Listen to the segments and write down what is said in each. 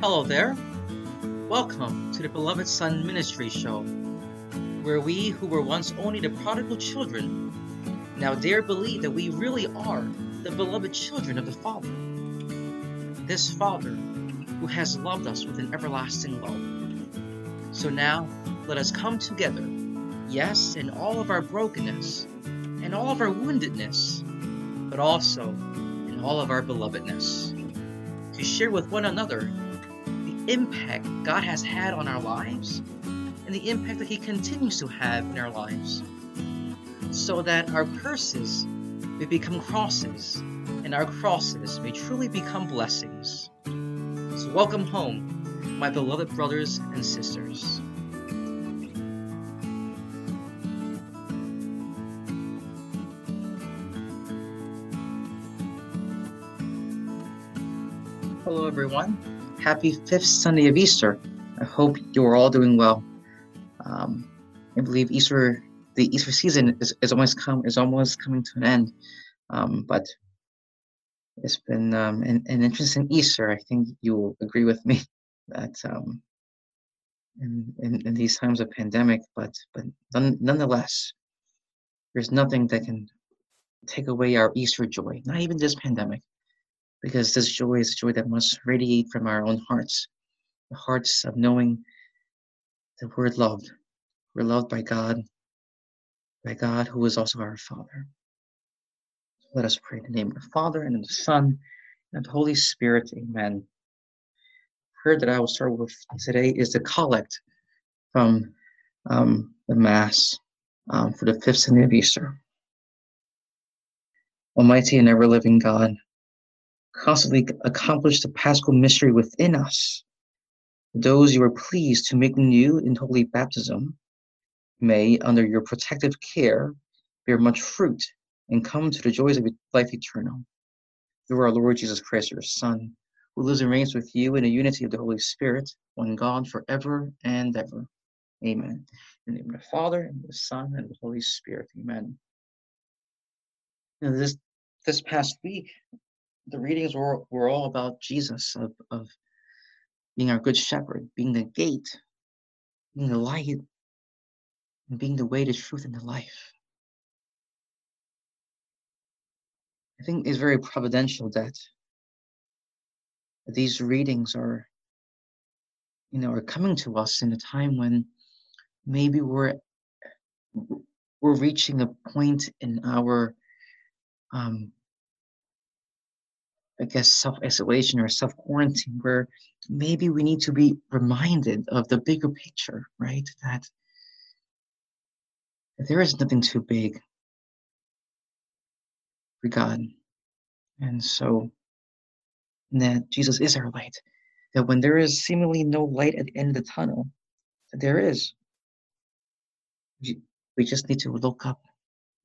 Hello there. Welcome to the Beloved Son Ministry Show, where we who were once only the prodigal children now dare believe that we really are the beloved children of the Father. This Father who has loved us with an everlasting love. So now let us come together, yes, in all of our brokenness and all of our woundedness, but also in all of our belovedness, to share with one another impact God has had on our lives and the impact that He continues to have in our lives, so that our curses may become crosses and our crosses may truly become blessings. So, welcome home, my beloved brothers and sisters. Hello, everyone happy fifth Sunday of Easter. I hope you are all doing well. Um, I believe Easter, the Easter season is, is almost come is almost coming to an end. Um, but it's been um, an, an, interesting Easter. I think you will agree with me that um, in, in, in, these times of pandemic, but but none, nonetheless, there's nothing that can take away our Easter joy. Not even this pandemic because this joy is a joy that must radiate from our own hearts, the hearts of knowing that we're loved. We're loved by God, by God who is also our Father. Let us pray in the name of the Father and of the Son and of the Holy Spirit. Amen. prayer that I will start with today is the collect from um, the Mass um, for the fifth Sunday of Easter. Almighty and ever living God, constantly accomplish the paschal mystery within us. Those you are pleased to make new in holy baptism may, under your protective care, bear much fruit and come to the joys of life eternal. Through our Lord Jesus Christ, your Son, who lives and reigns with you in the unity of the Holy Spirit, one God, forever and ever. Amen. In the name of the Father, and the Son, and the Holy Spirit. Amen. Now, this this past week, the readings were, were all about Jesus, of, of being our good shepherd, being the gate, being the light, and being the way, the truth, and the life. I think it's very providential that these readings are, you know, are coming to us in a time when maybe we're we're reaching a point in our um, I guess, self isolation or self quarantine, where maybe we need to be reminded of the bigger picture, right? That there is nothing too big for God. And so that Jesus is our light. That when there is seemingly no light at the end of the tunnel, there is. We just need to look up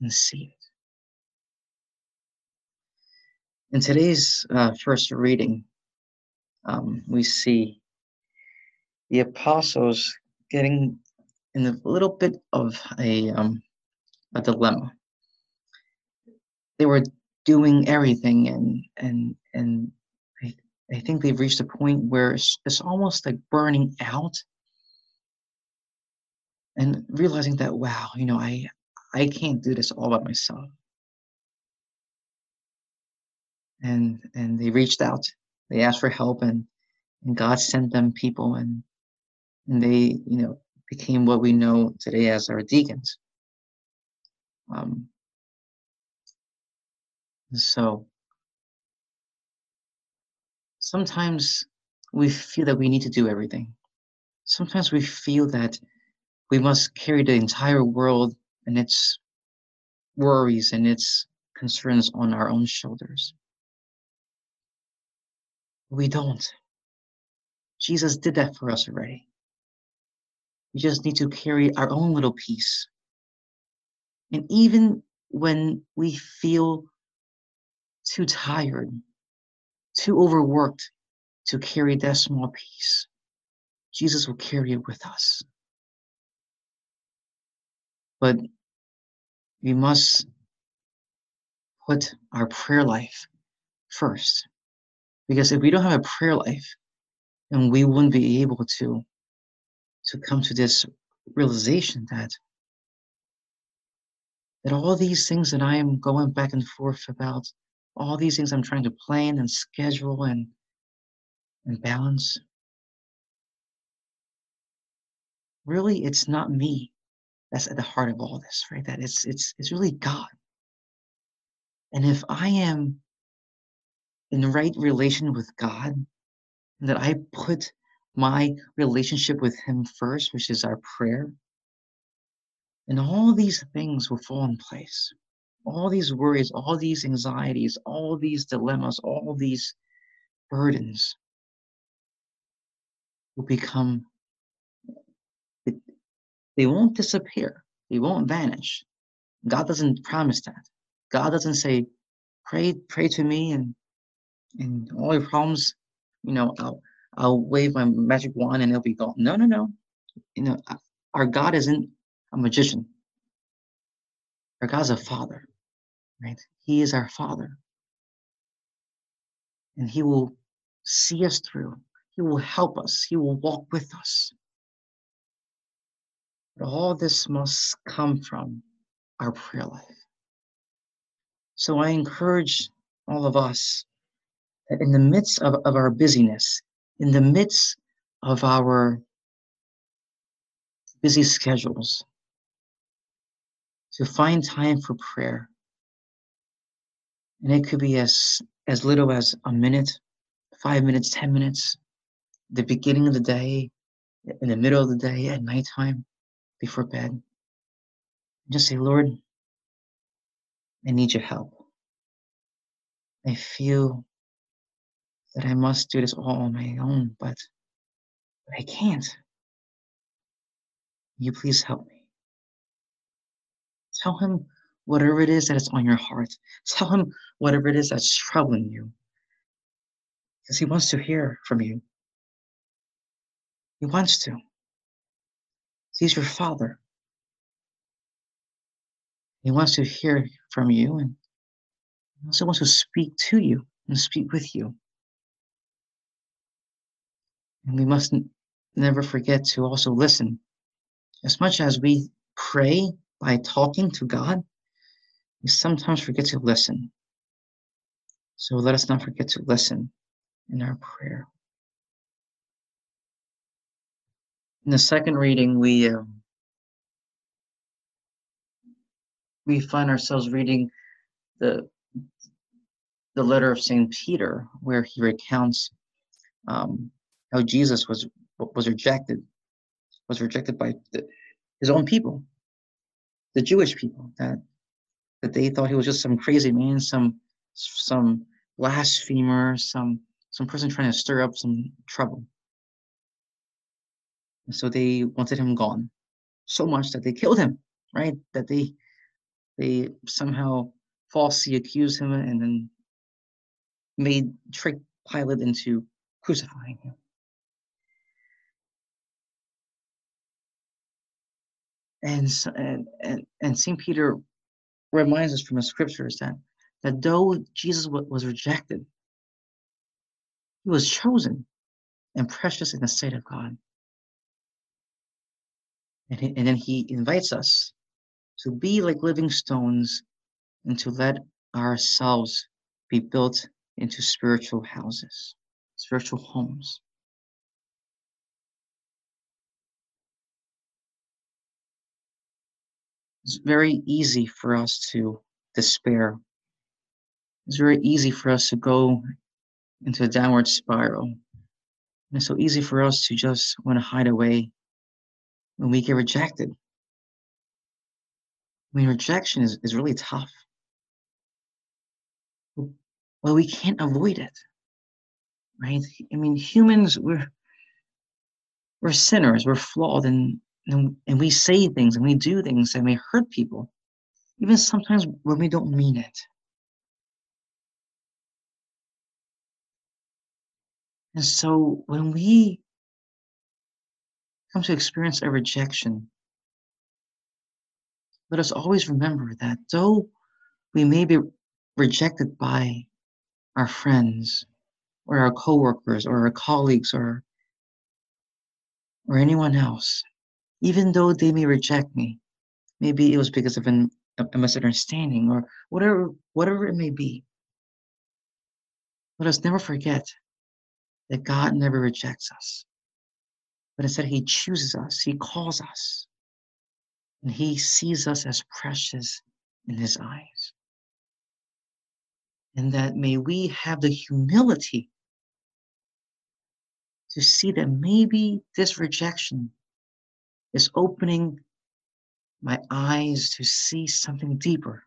and see it. In today's uh, first reading, um, we see the apostles getting in a little bit of a, um, a dilemma. They were doing everything, and and and I, I think they've reached a point where it's, it's almost like burning out, and realizing that wow, you know, I I can't do this all by myself and and they reached out. They asked for help, and and God sent them people, and and they you know became what we know today as our deacons. Um, so sometimes we feel that we need to do everything. Sometimes we feel that we must carry the entire world and its worries and its concerns on our own shoulders. We don't. Jesus did that for us already. We just need to carry our own little piece. And even when we feel too tired, too overworked to carry that small piece, Jesus will carry it with us. But we must put our prayer life first. Because if we don't have a prayer life, then we wouldn't be able to to come to this realization that that all these things that I am going back and forth about, all these things I'm trying to plan and schedule and and balance, really it's not me that's at the heart of all this, right? That it's it's it's really God. And if I am in right relation with God, that I put my relationship with Him first, which is our prayer, and all these things will fall in place. All these worries, all these anxieties, all these dilemmas, all these burdens will become, they won't disappear, they won't vanish. God doesn't promise that. God doesn't say, pray, pray to me and and all your problems, you know, I'll I'll wave my magic wand and it'll be gone. No, no, no. You know, our God isn't a magician. Our God's a father, right? He is our father. And he will see us through. He will help us. He will walk with us. But all this must come from our prayer life. So I encourage all of us that in the midst of, of our busyness, in the midst of our busy schedules, to find time for prayer. And it could be as, as little as a minute, five minutes, 10 minutes, the beginning of the day, in the middle of the day, at nighttime, before bed. Just say, Lord, I need your help. I feel that I must do this all on my own, but, but I can't. Will you please help me? Tell him whatever it is that is on your heart. Tell him whatever it is that's troubling you. Because he wants to hear from you. He wants to. He's your father. He wants to hear from you and he also wants to speak to you and speak with you. And we must never forget to also listen. As much as we pray by talking to God, we sometimes forget to listen. So let us not forget to listen in our prayer. In the second reading, we uh, we find ourselves reading the the letter of Saint Peter, where he recounts um, how Jesus was was rejected, was rejected by the, his own people, the Jewish people, that that they thought he was just some crazy man, some some blasphemer, some some person trying to stir up some trouble. And so they wanted him gone, so much that they killed him, right? That they they somehow falsely accused him and then made trick Pilate into crucifying him. And, and, and, and St. Peter reminds us from the scriptures that, that though Jesus was rejected, he was chosen and precious in the sight of God. And, he, and then he invites us to be like living stones and to let ourselves be built into spiritual houses, spiritual homes. It's very easy for us to despair. It's very easy for us to go into a downward spiral. And it's so easy for us to just want to hide away when we get rejected. I mean, rejection is, is really tough. Well, we can't avoid it, right? I mean, humans, we're we're sinners, we're flawed, and and, and we say things and we do things that may hurt people, even sometimes when we don't mean it. And so when we come to experience a rejection, let us always remember that though we may be rejected by our friends or our coworkers or our colleagues or or anyone else, even though they may reject me. Maybe it was because of an, a misunderstanding or whatever, whatever it may be. Let us never forget that God never rejects us, but instead He chooses us, He calls us, and He sees us as precious in His eyes. And that may we have the humility to see that maybe this rejection is opening my eyes to see something deeper.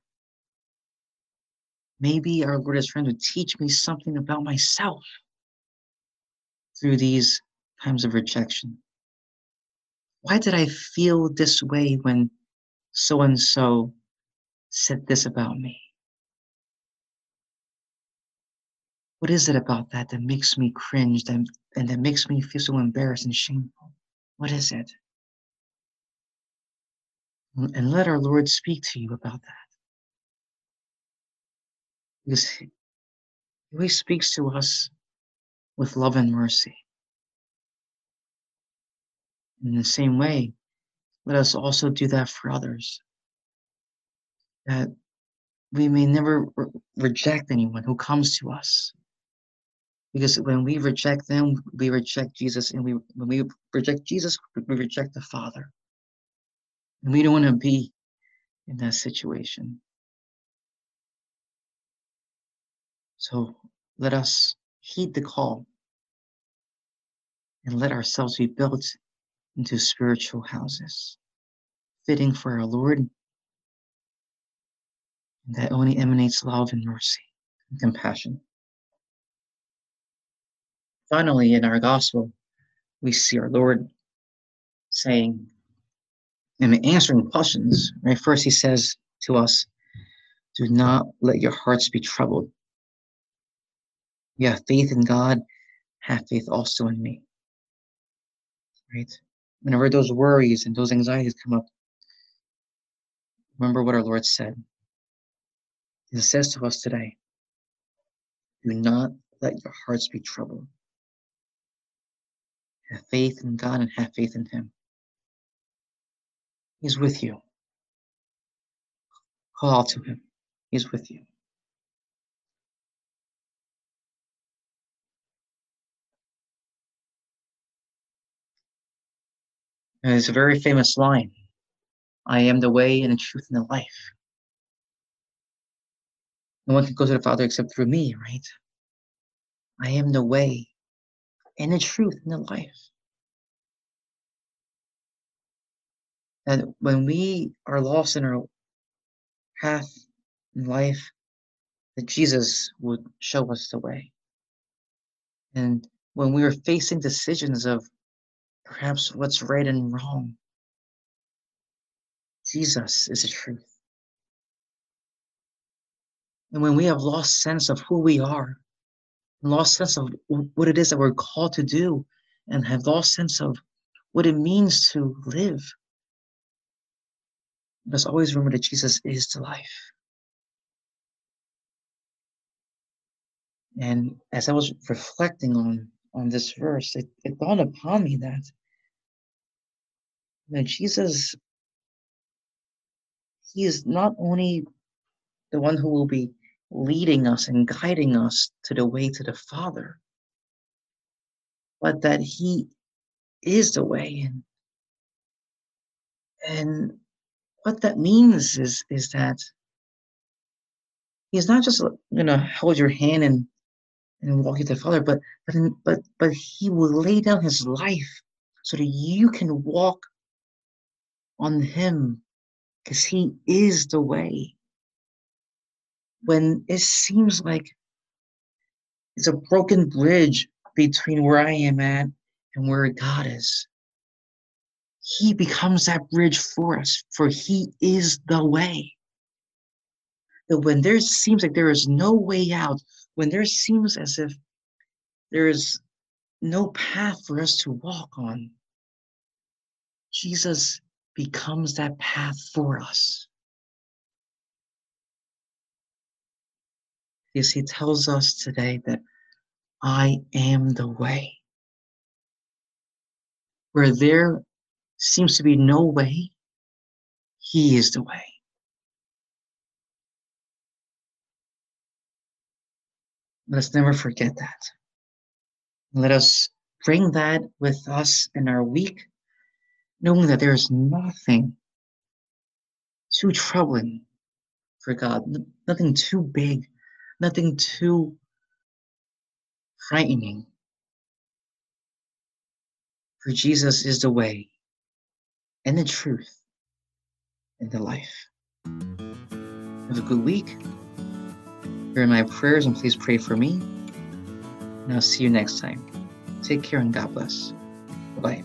Maybe our Lord is trying to teach me something about myself through these times of rejection. Why did I feel this way when so and so said this about me? What is it about that that makes me cringe and, and that makes me feel so embarrassed and shameful? What is it? Mm, and let our Lord speak to you about that. Because He always speaks to us with love and mercy. In the same way, let us also do that for others. That we may never re- reject anyone who comes to us. Because when we reject them, we reject Jesus, and we when we reject Jesus, we reject the Father. And we don't want to be in that situation. So let us heed the call and let ourselves be built into spiritual houses, fitting for our Lord, that only emanates love and mercy and compassion. Finally, in our gospel, we see our Lord saying and answering questions. Right, first he says to us, "Do not let your hearts be troubled. You have faith in God, have faith also in me." Right. Whenever those worries and those anxieties come up, remember what our Lord said. He says to us today, "Do not let your hearts be troubled. Have faith in God and have faith in Him." He's with you. Call out to him. He's with you. And it's a very famous line I am the way and the truth and the life. No one can go to the Father except through me, right? I am the way and the truth and the life. And when we are lost in our path in life, that Jesus would show us the way. And when we are facing decisions of perhaps what's right and wrong, Jesus is the truth. And when we have lost sense of who we are, lost sense of what it is that we're called to do, and have lost sense of what it means to live, let's always remember that Jesus is the life. And as I was reflecting on on this verse, it, it dawned upon me that that Jesus, he is not only the one who will be leading us and guiding us to the way to the Father, but that he is the way. And, and what that means is, is that he's not just going to hold your hand and and walk you to the Father, but but but but He will lay down His life so that you can walk on Him, because He is the way. When it seems like it's a broken bridge between where I am at and where God is, He becomes that bridge for us, for He is the way. That when there seems like there is no way out, when there seems as if there is no path for us to walk on, Jesus becomes that path for us. Yes, he tells us today that I am the way. where there seems to be no way, He is the way. Let us never forget that. Let us bring that with us in our week, knowing that there is nothing too troubling for God, nothing too big, nothing too frightening. For Jesus is the way and the truth and the life. Have a good week. Hear my prayers and please pray for me. And I'll see you next time. Take care and God bless. Bye bye.